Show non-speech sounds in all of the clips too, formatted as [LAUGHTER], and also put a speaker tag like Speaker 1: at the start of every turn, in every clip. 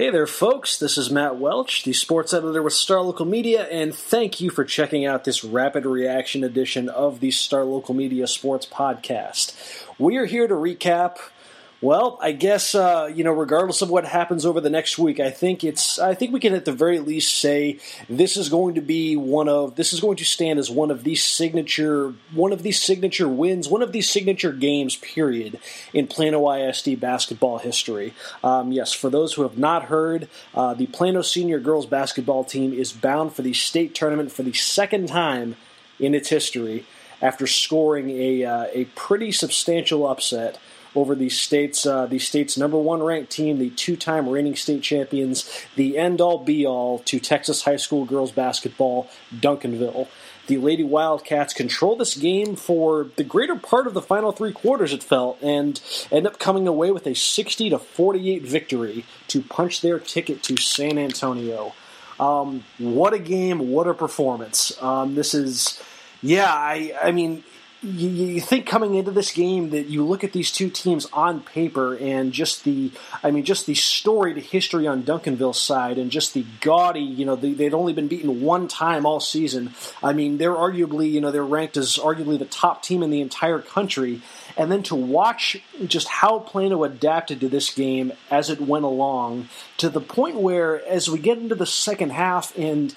Speaker 1: Hey there, folks. This is Matt Welch, the sports editor with Star Local Media, and thank you for checking out this rapid reaction edition of the Star Local Media Sports Podcast. We are here to recap well, I guess uh, you know, regardless of what happens over the next week, I think it's. I think we can at the very least say this is going to be one of. This is going to stand as one of these signature, one of these signature wins, one of these signature games. Period in Plano ISD basketball history. Um, yes, for those who have not heard, uh, the Plano Senior Girls Basketball Team is bound for the state tournament for the second time in its history after scoring a uh, a pretty substantial upset over the state's uh, the state's number one ranked team, the two-time reigning state champions, the end-all be-all to Texas high school girls basketball, Duncanville. The Lady Wildcats control this game for the greater part of the final three quarters, it felt, and end up coming away with a 60 to 48 victory to punch their ticket to San Antonio. Um, what a game! What a performance! Um, this is, yeah, I, I mean, you, you, think coming into this game that you look at these two teams on paper and just the, I mean, just the storied history on Duncanville's side and just the gaudy, you know, the, they'd only been beaten one time all season. I mean, they're arguably, you know, they're ranked as arguably the top team in the entire country. And then to watch just how Plano adapted to this game as it went along to the point where, as we get into the second half and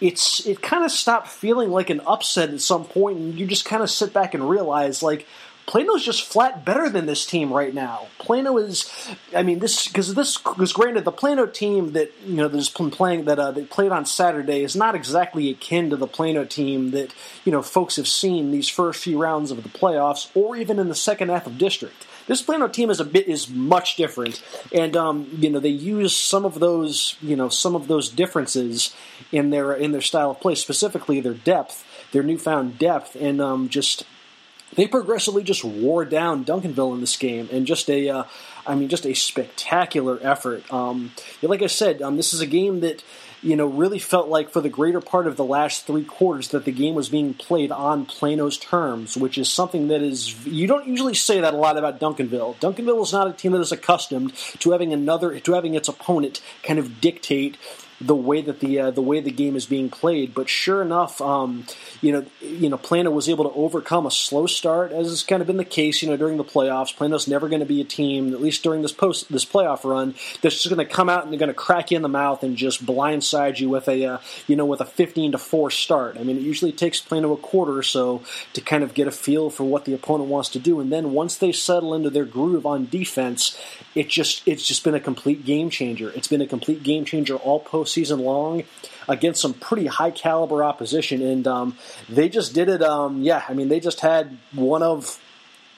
Speaker 1: it's it kind of stopped feeling like an upset at some point, and you just kind of sit back and realize like Plano's just flat better than this team right now. Plano is, I mean, this because this because granted the Plano team that you know that's been playing that uh, played on Saturday is not exactly akin to the Plano team that you know folks have seen these first few rounds of the playoffs or even in the second half of district. This Plano team is a bit is much different, and um, you know they use some of those you know some of those differences in their in their style of play, specifically their depth, their newfound depth, and um, just they progressively just wore down Duncanville in this game, and just a, uh, I mean, just a spectacular effort. Um, like I said, um, this is a game that you know, really felt like for the greater part of the last three quarters that the game was being played on Plano's terms, which is something that is you don't usually say that a lot about Duncanville. Duncanville is not a team that is accustomed to having another to having its opponent kind of dictate the way that the uh, the way the game is being played. But sure enough, um, you know, you know, Plano was able to overcome a slow start, as has kind of been the case, you know, during the playoffs. Plano's never going to be a team, at least during this post this playoff run, that's just going to come out and they're going to crack you in the mouth and just blindside you with a uh, you know with a 15 to four start. I mean, it usually takes Plano a quarter or so to kind of get a feel for what the opponent wants to do, and then once they settle into their groove on defense, it just it's just been a complete game changer. It's been a complete game changer all postseason long against some pretty high caliber opposition, and um, they just did it. Um, yeah, I mean, they just had one of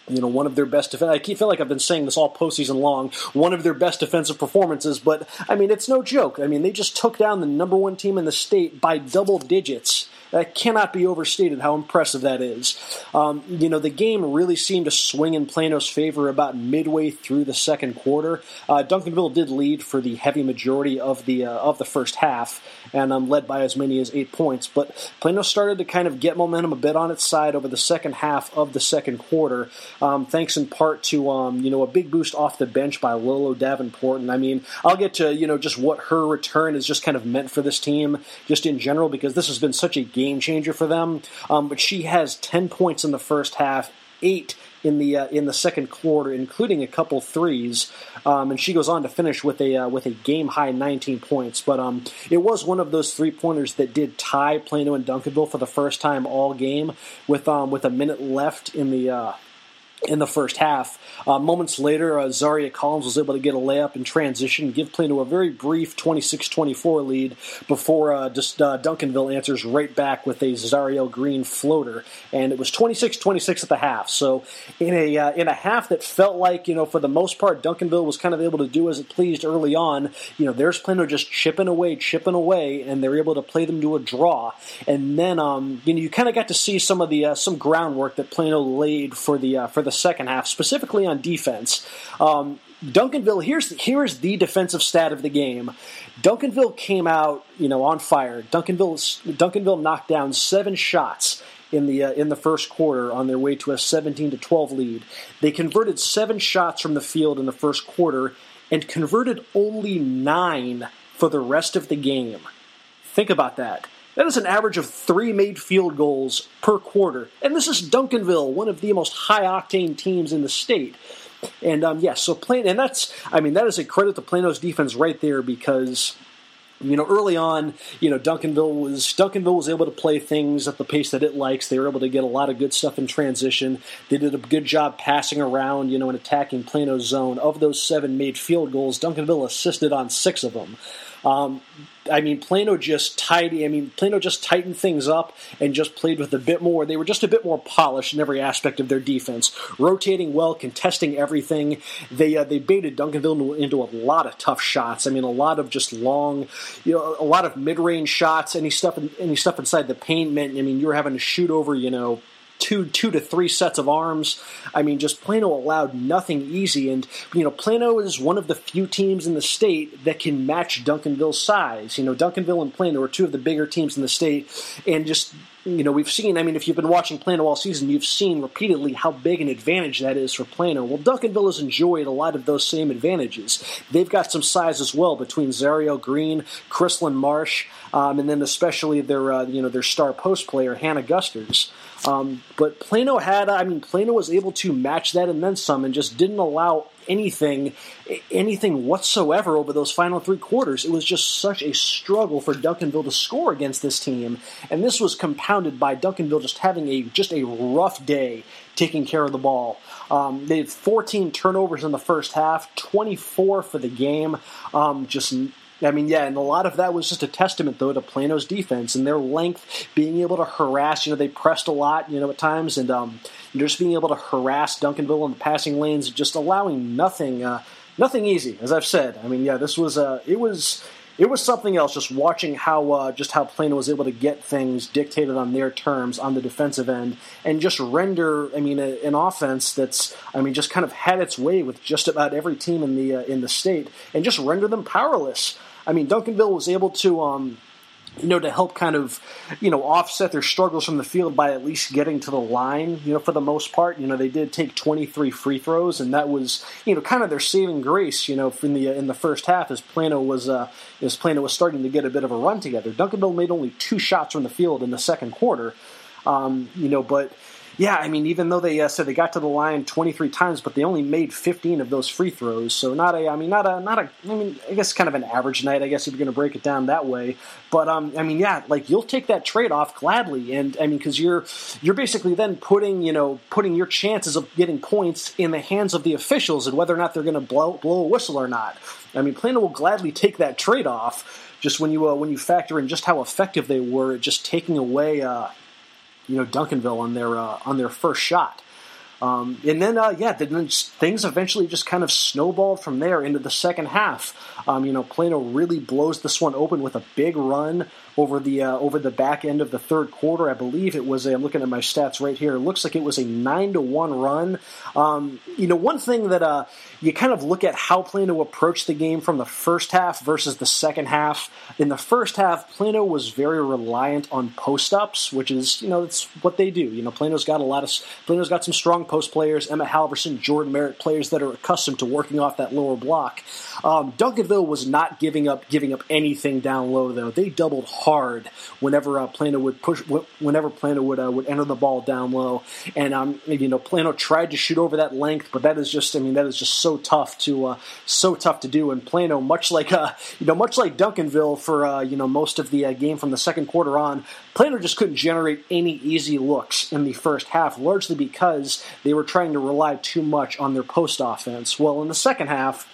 Speaker 1: you know, one of their best defense. I keep feel like I've been saying this all postseason long. One of their best defensive performances, but I mean, it's no joke. I mean, they just took down the number one team in the state by double digits that cannot be overstated how impressive that is. Um, you know, the game really seemed to swing in Plano's favor about midway through the second quarter. Uh, Duncanville did lead for the heavy majority of the uh, of the first half, and um, led by as many as eight points. But Plano started to kind of get momentum a bit on its side over the second half of the second quarter, um, thanks in part to um, you know a big boost off the bench by Lolo Davenport. And I mean, I'll get to you know just what her return is just kind of meant for this team, just in general, because this has been such a game game changer for them. Um, but she has 10 points in the first half, eight in the uh, in the second quarter, including a couple threes, um, and she goes on to finish with a uh, with a game high 19 points. But um, it was one of those three pointers that did tie Plano and Duncanville for the first time all game, with um, with a minute left in the uh, in the first half. Uh, moments later, uh, Zaria Collins was able to get a layup in transition, give Plano a very brief 26-24 lead before uh, just uh, Duncanville answers right back with a Zariel Green floater, and it was 26-26 at the half. So in a uh, in a half that felt like you know for the most part Duncanville was kind of able to do as it pleased early on. You know, there's Plano just chipping away, chipping away, and they're able to play them to a draw. And then um, you know you kind of got to see some of the uh, some groundwork that Plano laid for the for the second half, specifically on defense. Um, Duncanville, here's here's the defensive stat of the game. Duncanville came out, you know, on fire. Duncanville Duncanville knocked down seven shots in the uh, in the first quarter on their way to a 17 to 12 lead. They converted seven shots from the field in the first quarter and converted only nine for the rest of the game. Think about that. That is an average of three made field goals per quarter. And this is Duncanville, one of the most high octane teams in the state. And um, yes, yeah, so Plano, and that's, I mean, that is a credit to Plano's defense right there because you know, early on, you know, Duncanville was Duncanville was able to play things at the pace that it likes. They were able to get a lot of good stuff in transition. They did a good job passing around, you know, and attacking Plano's zone. Of those seven made field goals, Duncanville assisted on six of them. Um, I mean, Plano just tidy. I mean, Plano just tightened things up and just played with a bit more. They were just a bit more polished in every aspect of their defense, rotating well, contesting everything. They uh, they baited Duncanville into a lot of tough shots. I mean, a lot of just long, you know, a lot of mid range shots. Any stuff, any stuff inside the paint meant. I mean, you were having to shoot over, you know, two two to three sets of arms. I mean, just Plano allowed nothing easy, and you know, Plano is one of the few teams in the state that can match Duncanville's size. You know, Duncanville and Plano are two of the bigger teams in the state, and just you know, we've seen, I mean, if you've been watching Plano all season, you've seen repeatedly how big an advantage that is for Plano. Well, Duncanville has enjoyed a lot of those same advantages. They've got some size as well between Zariel Green, Chrislyn Marsh, um, and then especially their, uh, you know, their star post player, Hannah Gusters. Um, but Plano had, I mean, Plano was able to match that and then some, and just didn't allow anything, anything whatsoever over those final three quarters. It was just such a struggle for Duncanville to score against this team, and this was compounded by Duncanville just having a just a rough day taking care of the ball. Um, they had 14 turnovers in the first half, 24 for the game. Um, just I mean, yeah, and a lot of that was just a testament, though, to Plano's defense and their length, being able to harass. You know, they pressed a lot, you know, at times, and um, just being able to harass Duncanville in the passing lanes, just allowing nothing, uh, nothing easy. As I've said, I mean, yeah, this was, uh, it was, it was something else. Just watching how, uh, just how Plano was able to get things dictated on their terms on the defensive end, and just render, I mean, a, an offense that's, I mean, just kind of had its way with just about every team in the uh, in the state, and just render them powerless. I mean, Duncanville was able to. Um, you know, to help kind of, you know, offset their struggles from the field by at least getting to the line, you know, for the most part. You know, they did take 23 free throws, and that was, you know, kind of their saving grace, you know, in the in the first half as Plano was uh, as Plano was starting to get a bit of a run together. Duncanville made only two shots from the field in the second quarter, um, you know, but yeah, I mean, even though they uh, said they got to the line 23 times, but they only made 15 of those free throws. So not a, I mean, not a, not a, I mean, I guess kind of an average night. I guess if you're going to break it down that way. But um, I mean, yeah, like you'll take that trade off gladly, and I mean, because you're you're basically then putting you know putting your chances of getting points in the hands of the officials and whether or not they're going to blow blow a whistle or not. I mean, Plano will gladly take that trade off. Just when you uh, when you factor in just how effective they were at just taking away uh, you know Duncanville on their uh, on their first shot. Um, and then, uh, yeah, then things eventually just kind of snowballed from there into the second half. Um, you know, Plano really blows this one open with a big run over the uh, over the back end of the third quarter. I believe it was. I'm looking at my stats right here. It looks like it was a nine to one run. Um, you know, one thing that uh, you kind of look at how Plano approached the game from the first half versus the second half. In the first half, Plano was very reliant on post ups, which is you know that's what they do. You know, Plano's got a lot of Plano's got some strong post players. Emma Halverson, Jordan Merritt, players that are accustomed to working off that lower block. Um, Duncanville was not giving up giving up anything down low though. They doubled hard whenever uh, Plano would push, whenever Plano would uh, would enter the ball down low. And um, you know, Plano tried to shoot over that length, but that is just, I mean, that is just so tough to uh, so tough to do. And Plano, much like uh, you know, much like Duncanville for uh, you know most of the uh, game from the second quarter on, Plano just couldn't generate any easy looks in the first half, largely because they were trying to rely too much on their post offense. Well, in the second half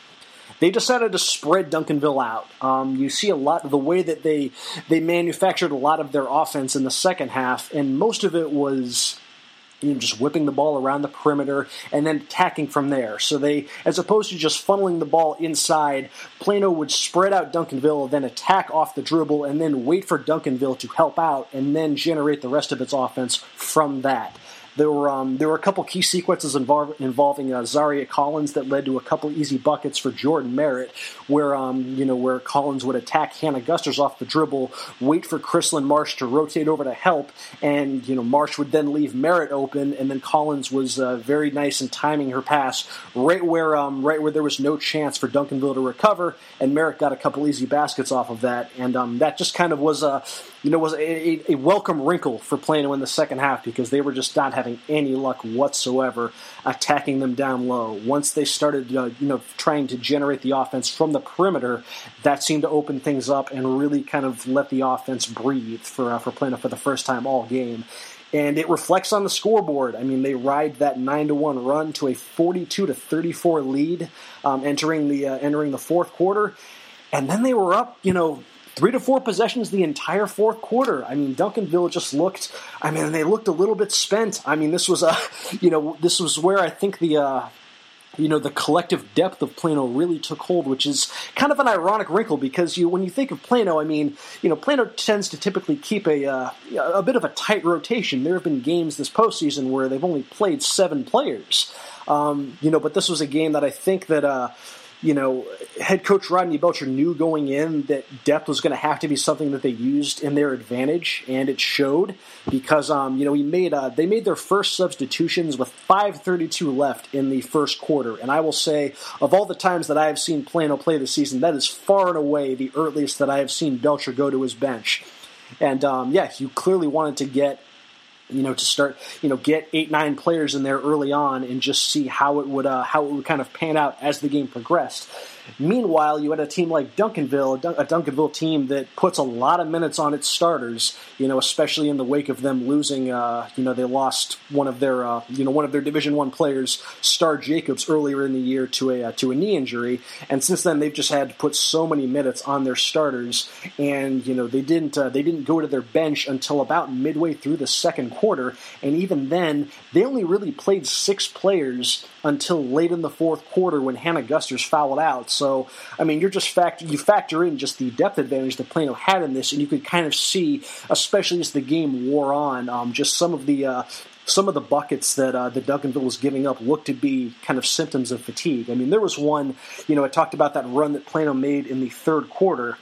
Speaker 1: they decided to spread Duncanville out. Um, you see a lot of the way that they they manufactured a lot of their offense in the second half, and most of it was you know, just whipping the ball around the perimeter and then attacking from there. So they, as opposed to just funneling the ball inside, Plano would spread out Duncanville, then attack off the dribble, and then wait for Duncanville to help out, and then generate the rest of its offense from that. There were um, there were a couple key sequences involve, involving uh, Zaria Collins that led to a couple easy buckets for Jordan Merritt, where um, you know where Collins would attack Hannah Gusters off the dribble, wait for Chrislyn Marsh to rotate over to help, and you know Marsh would then leave Merritt open, and then Collins was uh, very nice in timing her pass right where um, right where there was no chance for Duncanville to recover, and Merritt got a couple easy baskets off of that, and um, that just kind of was a you know was a, a, welcome wrinkle for Plano in the second half because they were just not having any luck whatsoever attacking them down low. Once they started, uh, you know, trying to generate the offense from the perimeter, that seemed to open things up and really kind of let the offense breathe for uh, for Plano for the first time all game. And it reflects on the scoreboard. I mean, they ride that nine to one run to a forty-two to thirty-four lead, um, entering the uh, entering the fourth quarter, and then they were up, you know, three to four possessions the entire fourth quarter. I mean, Duncanville just looked. I mean, they looked a little bit spent. I mean, this was a, [LAUGHS] you know, this was where I think the. Uh, you know the collective depth of Plano really took hold, which is kind of an ironic wrinkle because you when you think of Plano, I mean, you know, Plano tends to typically keep a uh, a bit of a tight rotation. There have been games this postseason where they've only played seven players, um, you know, but this was a game that I think that. Uh, you know, head coach Rodney Belcher knew going in that depth was going to have to be something that they used in their advantage, and it showed because, um, you know, he made uh, they made their first substitutions with 5:32 left in the first quarter, and I will say, of all the times that I have seen Plano play this season, that is far and away the earliest that I have seen Belcher go to his bench. And um, yeah, you clearly wanted to get you know, to start, you know, get eight, nine players in there early on and just see how it would, uh, how it would kind of pan out as the game progressed. Meanwhile, you had a team like Duncanville, a Duncanville team that puts a lot of minutes on its starters. You know, especially in the wake of them losing. Uh, you know, they lost one of their, uh, you know, one of their Division One players, Star Jacobs, earlier in the year to a uh, to a knee injury, and since then they've just had to put so many minutes on their starters. And you know, they didn't uh, they didn't go to their bench until about midway through the second quarter, and even then they only really played six players until late in the fourth quarter when Hannah Gusters fouled out. So, I mean, you're just factor you factor in just the depth advantage that Plano had in this, and you could kind of see, especially as the game wore on, um, just some of the. Uh, some of the buckets that uh, that Duncanville was giving up looked to be kind of symptoms of fatigue. I mean, there was one, you know, I talked about that run that Plano made in the third quarter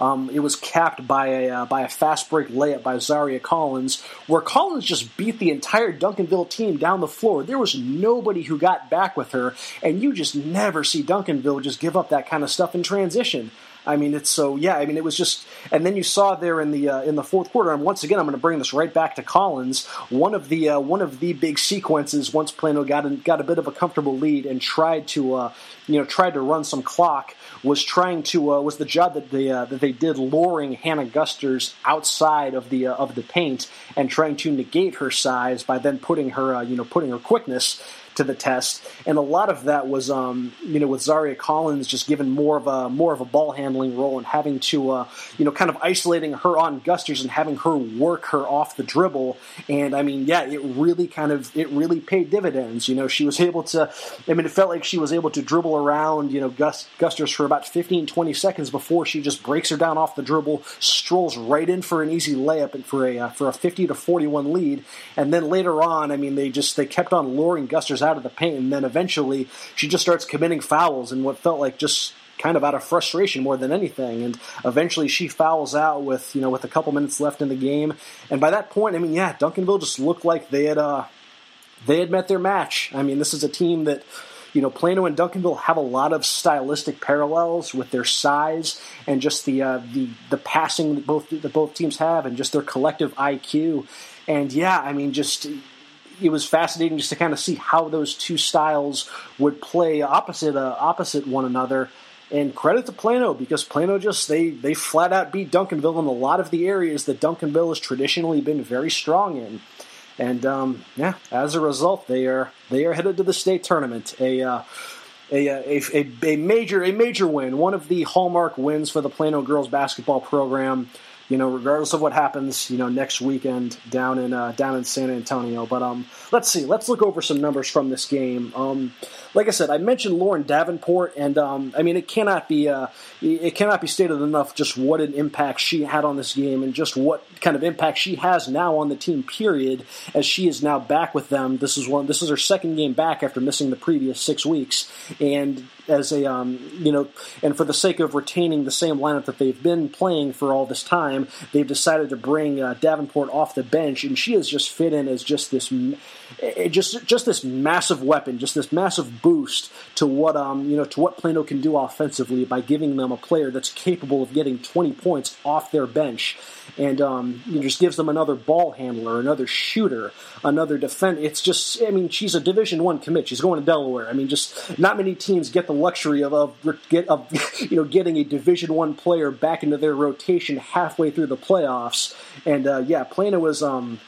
Speaker 1: um, it was capped by a uh, by a fast break layup by Zaria Collins, where Collins just beat the entire Duncanville team down the floor. There was nobody who got back with her, and you just never see Duncanville just give up that kind of stuff in transition. I mean, it's so yeah. I mean, it was just, and then you saw there in the uh, in the fourth quarter. And once again, I'm going to bring this right back to Collins. One of the uh, one of the big sequences once Plano got in, got a bit of a comfortable lead and tried to uh, you know tried to run some clock was trying to uh, was the job that they uh, that they did luring Hannah Gusters outside of the uh, of the paint and trying to negate her size by then putting her you know putting her quickness to the test, and a lot of that was, um, you know, with Zaria Collins just given more of a more of a ball handling role and having to, uh, you know, kind of isolating her on Gusters and having her work her off the dribble. And I mean, yeah, it really kind of it really paid dividends. You know, she was able to. I mean, it felt like she was able to dribble around, you know, Gus, Gusters for about 15, 20 seconds before she just breaks her down off the dribble, strolls right in for an easy layup and for a uh, for a 50 to 41 lead. And then later on, I mean, they just they kept on luring Gusters out of the paint, and then eventually she just starts committing fouls and what felt like just kind of out of frustration more than anything. And eventually she fouls out with you know with a couple minutes left in the game. And by that point, I mean, yeah, Duncanville just looked like they had uh, they had met their match. I mean, this is a team that you know, Plano and Duncanville have a lot of stylistic parallels with their size and just the uh, the the passing that both that both teams have, and just their collective IQ. And yeah, I mean, just it was fascinating just to kind of see how those two styles would play opposite uh, opposite one another. And credit to Plano because Plano just they they flat out beat Duncanville in a lot of the areas that Duncanville has traditionally been very strong in. And um, yeah, as a result, they are they are headed to the state tournament. A, uh, a, a, a, a major a major win, one of the hallmark wins for the Plano girls basketball program you know, regardless of what happens, you know, next weekend down in uh, down in San Antonio. But um, let's see, let's look over some numbers from this game. Um, like I said, I mentioned Lauren Davenport, and um, I mean, it cannot be uh, it cannot be stated enough just what an impact she had on this game, and just what kind of impact she has now on the team. Period, as she is now back with them. This is one. This is her second game back after missing the previous six weeks, and as a um, you know, and for the sake of retaining the same lineup that they've been playing for all this time, they've decided to bring uh, Davenport off the bench, and she has just fit in as just this, just just this massive weapon, just this massive boost to what um you know to what Plano can do offensively by giving them a player that's capable of getting 20 points off their bench and um, it just gives them another ball handler, another shooter, another defender. It's just, I mean, she's a Division One commit. She's going to Delaware. I mean, just not many teams get the luxury of, of get of [LAUGHS] you know getting a Division One player back into their rotation halfway through the playoffs. And uh, yeah, Plano was. Um,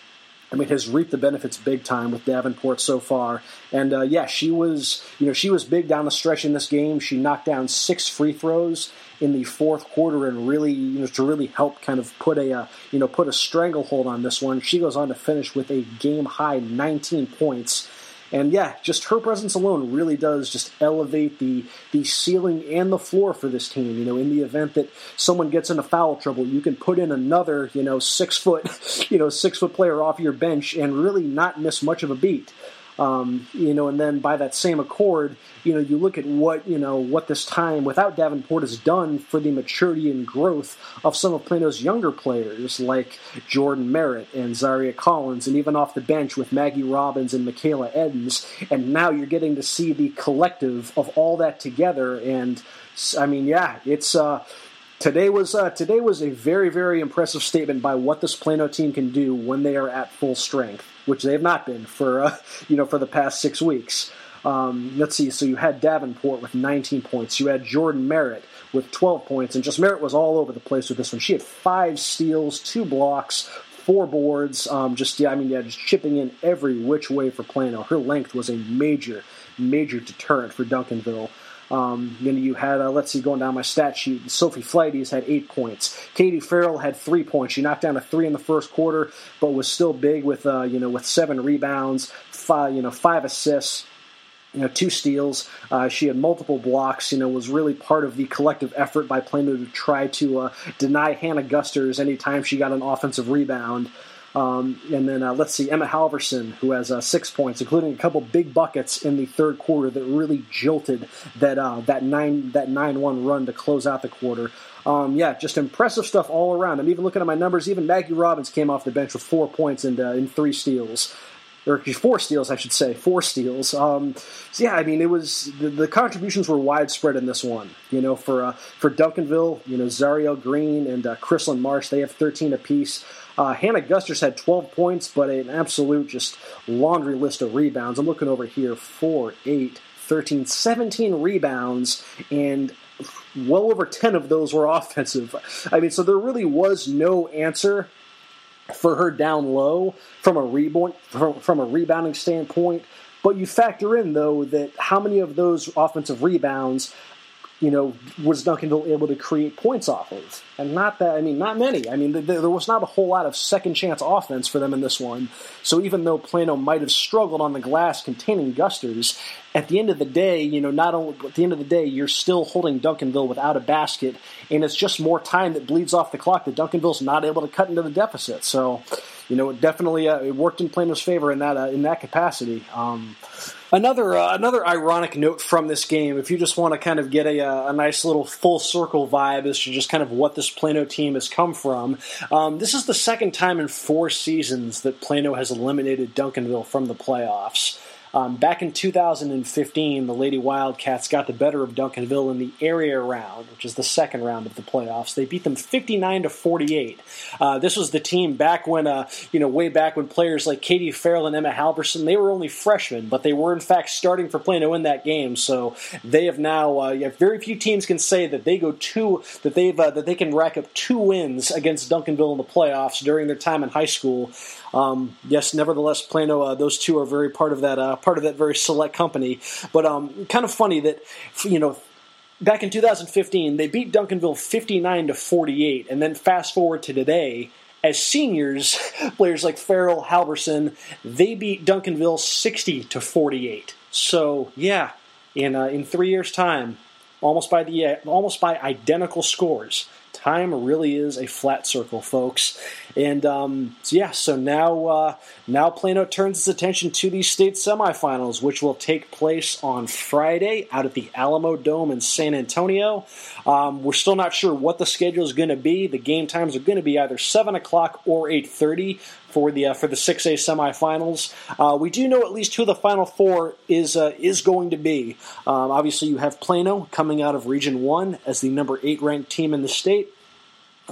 Speaker 1: I mean, has reaped the benefits big time with Davenport so far. And uh, yeah, she was, you know, she was big down the stretch in this game. She knocked down six free throws in the fourth quarter and really, you know, to really help kind of put a, uh, you know, put a stranglehold on this one. She goes on to finish with a game high 19 points. And yeah, just her presence alone really does just elevate the the ceiling and the floor for this team. You know, in the event that someone gets into foul trouble, you can put in another, you know, six foot, [LAUGHS] you know, six foot player off your bench and really not miss much of a beat. Um, you know, and then by that same accord, you know, you look at what you know what this time without Davenport has done for the maturity and growth of some of Plano's younger players, like Jordan Merritt and Zaria Collins, and even off the bench with Maggie Robbins and Michaela Edens. And now you're getting to see the collective of all that together. And I mean, yeah, it's. Uh, today was uh, today was a very very impressive statement by what this Plano team can do when they are at full strength, which they have not been for uh, [LAUGHS] you know for the past six weeks. Um, let's see. So you had Davenport with 19 points. You had Jordan Merritt with 12 points, and just Merritt was all over the place with this one. She had five steals, two blocks, four boards. Um, just yeah, I mean yeah, just chipping in every which way for Plano. Her length was a major major deterrent for Duncanville. Um, then you had, uh, let's see, going down my stat sheet, Sophie Flighties had eight points. Katie Farrell had three points. She knocked down a three in the first quarter, but was still big with, uh, you know, with seven rebounds, five, you know, five assists you know, two steals. Uh, she had multiple blocks. You know, was really part of the collective effort by Plano to try to uh, deny Hannah Gusters anytime she got an offensive rebound. Um, and then uh, let's see, Emma Halverson, who has uh, six points, including a couple big buckets in the third quarter that really jolted that uh, that nine that nine one run to close out the quarter. Um, yeah, just impressive stuff all around. I'm even looking at my numbers. Even Maggie Robbins came off the bench with four points and uh, in three steals or four steals, I should say, four steals. Um, so yeah, I mean, it was the, the, contributions were widespread in this one. You know, for uh, for Duncanville, you know, Zariel Green and uh, Chrislyn Marsh, they have 13 apiece. Uh, Hannah Gusters had 12 points, but an absolute just laundry list of rebounds. I'm looking over here 4, 8, 13, 17 rebounds, and well over 10 of those were [LAUGHS] offensive. I mean, so there really was no answer for her down low from a rebound from, from a rebounding standpoint. But you factor in though that how many of those offensive rebounds you know, was Duncanville able to create points off of? And not that, I mean, not many. I mean, there was not a whole lot of second chance offense for them in this one. So even though Plano might have struggled on the glass containing Gusters, at the end of the day, you know, not only at the end of the day, you're still holding Duncanville without a basket, and it's just more time that bleeds off the clock that Duncanville's not able to cut into the deficit. So, you know, it definitely uh, it worked in Plano's favor in that uh, in that capacity. Um, Another uh, another ironic note from this game, if you just want to kind of get a, uh, a nice little full circle vibe as to just kind of what this Plano team has come from, um, this is the second time in four seasons that Plano has eliminated Duncanville from the playoffs. Um, back in 2015, the Lady Wildcats got the better of Duncanville in the area round, which is the second round of the playoffs. They beat them 59 to 48. Uh, this was the team back when, uh, you know, way back when players like Katie Farrell and Emma Halverson, they were only freshmen, but they were in fact starting for Plano in that game. So they have now. Uh, very few teams can say that they go two that they've uh, that they can rack up two wins against Duncanville in the playoffs during their time in high school. Um, yes, nevertheless, Plano. Uh, those two are very part of that uh, part of that very select company. But um, kind of funny that you know back in 2015 they beat Duncanville 59 to 48, and then fast forward to today. As seniors, [LAUGHS] players like Farrell, Halverson, they beat Duncanville 60 to 48. So yeah, in uh, in three years' time, almost by the uh, almost by identical scores, time really is a flat circle, folks. And um, so yeah, so now uh, now Plano turns its attention to these state semifinals, which will take place on Friday out at the Alamodome in San Antonio. Um, we're still not sure what the schedule is going to be. The game times are going to be either seven o'clock or eight thirty for the uh, for the 6A semifinals. Uh, we do know at least who the final four is uh, is going to be. Um, obviously, you have Plano coming out of Region One as the number eight ranked team in the state,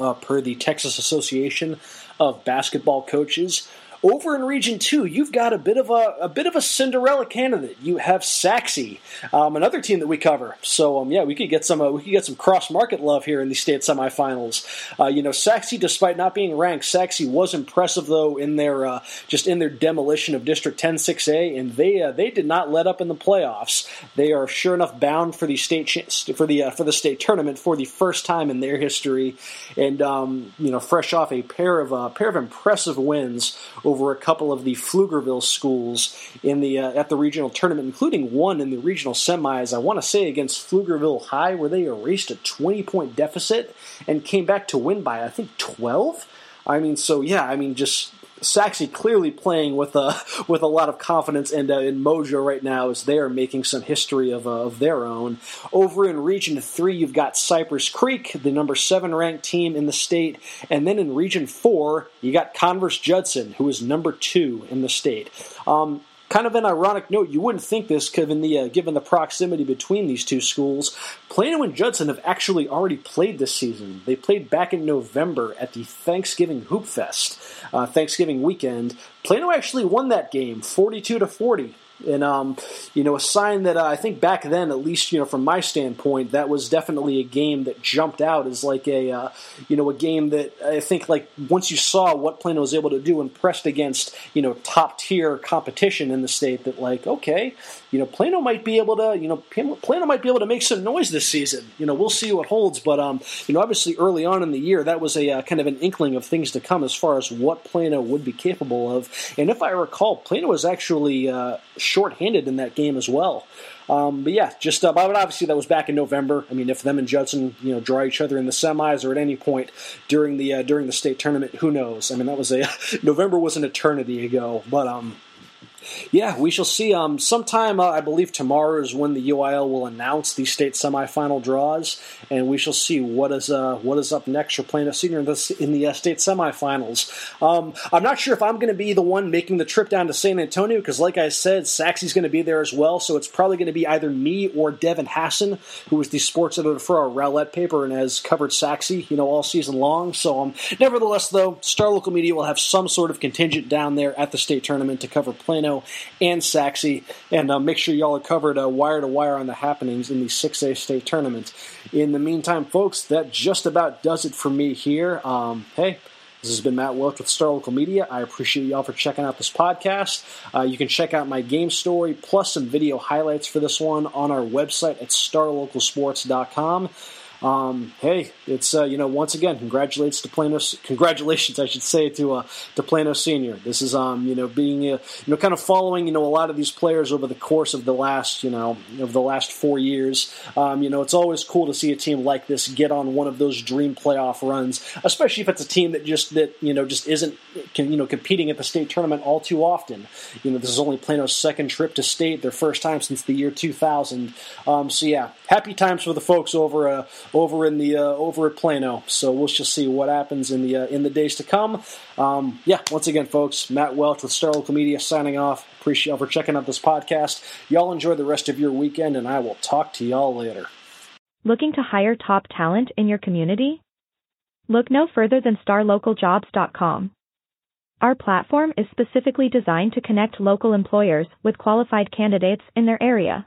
Speaker 1: Uh, per the Texas Association of Basketball Coaches. Over in Region Two, you've got a bit of a, a bit of a Cinderella candidate. You have Sachse, um, another team that we cover. So um, yeah, we could get some uh, we could get some cross market love here in the state semifinals. Uh, you know, Sachse, despite not being ranked, Sachse was impressive though in their uh, just in their demolition of District 10 6A, and they uh, they did not let up in the playoffs. They are sure enough bound for the state for the uh, for the state tournament for the first time in their history, and um, you know, fresh off a pair of a uh, pair of impressive wins over a couple of the Pflugerville schools in the uh, at the regional tournament, including one in the regional semis. I want to say against Pflugerville High, where they erased a 20 point deficit and came back to win by I think 12. I mean, so yeah, I mean, just Sachse clearly playing with a with a lot of confidence and uh, in mojo right now as they are making some history of, uh, of their own. Over in Region Three, you've got Cypress Creek, the number seven ranked team in the state, and then in Region Four, you got Converse Judson, who is number two in the state. Um, Kind of an ironic note, you wouldn't think this given the uh, given the proximity between these two schools. Plano and Judson have actually already played this season. They played back in November at the Thanksgiving Hoop Fest, uh, Thanksgiving weekend. Plano actually won that game, forty-two to forty. And um, you know, a sign that uh, I think back then, at least you know from my standpoint, that was definitely a game that jumped out as like a uh, you know a game that I think like once you saw what Plano was able to do and pressed against you know top tier competition in the state, that like okay, you know Plano might be able to you know Plano might be able to make some noise this season. You know, we'll see what holds, but um, you know, obviously early on in the year, that was a uh, kind of an inkling of things to come as far as what Plano would be capable of. And if I recall, Plano was actually uh, shorthanded in that game as well. Um, but yeah, just uh, but obviously that was back in November. I mean, if them and Judson, you know, draw each other in the semis or at any point during the uh, during the state tournament, who knows? I mean, that was a [LAUGHS] November was an eternity ago. But um, yeah, we shall see. Um, sometime, uh, I believe tomorrow is when the UIL will announce the state semifinal draws, and we shall see what is uh, what is up next for Plano Senior in, this, in the uh, state semifinals. Um, I'm not sure if I'm going to be the one making the trip down to San Antonio because, like I said, Sachse's going to be there as well. So it's probably going to be either me or Devin Hassan, who is the sports editor for our Rowlett paper and has covered Sachse, you know, all season long. So, um, nevertheless, though, Star Local Media will have some sort of contingent down there at the state tournament to cover Plano and Sachse. And uh, make sure y'all are covered uh, wire to wire on the happenings in the 6A state tournament. In the meantime, folks, that just about does it for me here. Um, hey, this has been Matt Welch with Star Local Media. I appreciate y'all for checking out this podcast. Uh, you can check out my game story plus some video highlights for this one on our website at starlocalsports.com. Um, hey, it's uh, you know once again congratulations to Plano. Congratulations, I should say to uh, to Plano Senior. This is um you know being uh, you know kind of following you know a lot of these players over the course of the last you know of the last four years. Um, you know it's always cool to see a team like this get on one of those dream playoff runs, especially if it's a team that just that you know just isn't can, you know competing at the state tournament all too often. You know this is only Plano's second trip to state, their first time since the year 2000. Um, so yeah, happy times for the folks over uh, over in the uh, over at Plano. So we'll just see what happens in the uh, in the days to come. Um, yeah, once again, folks, Matt Welch with Star Local Media signing off. Appreciate y'all for checking out this podcast. Y'all enjoy the rest of your weekend, and I will talk to y'all later.
Speaker 2: Looking to hire top talent in your community? Look no further than starlocaljobs.com. Our platform is specifically designed to connect local employers with qualified candidates in their area.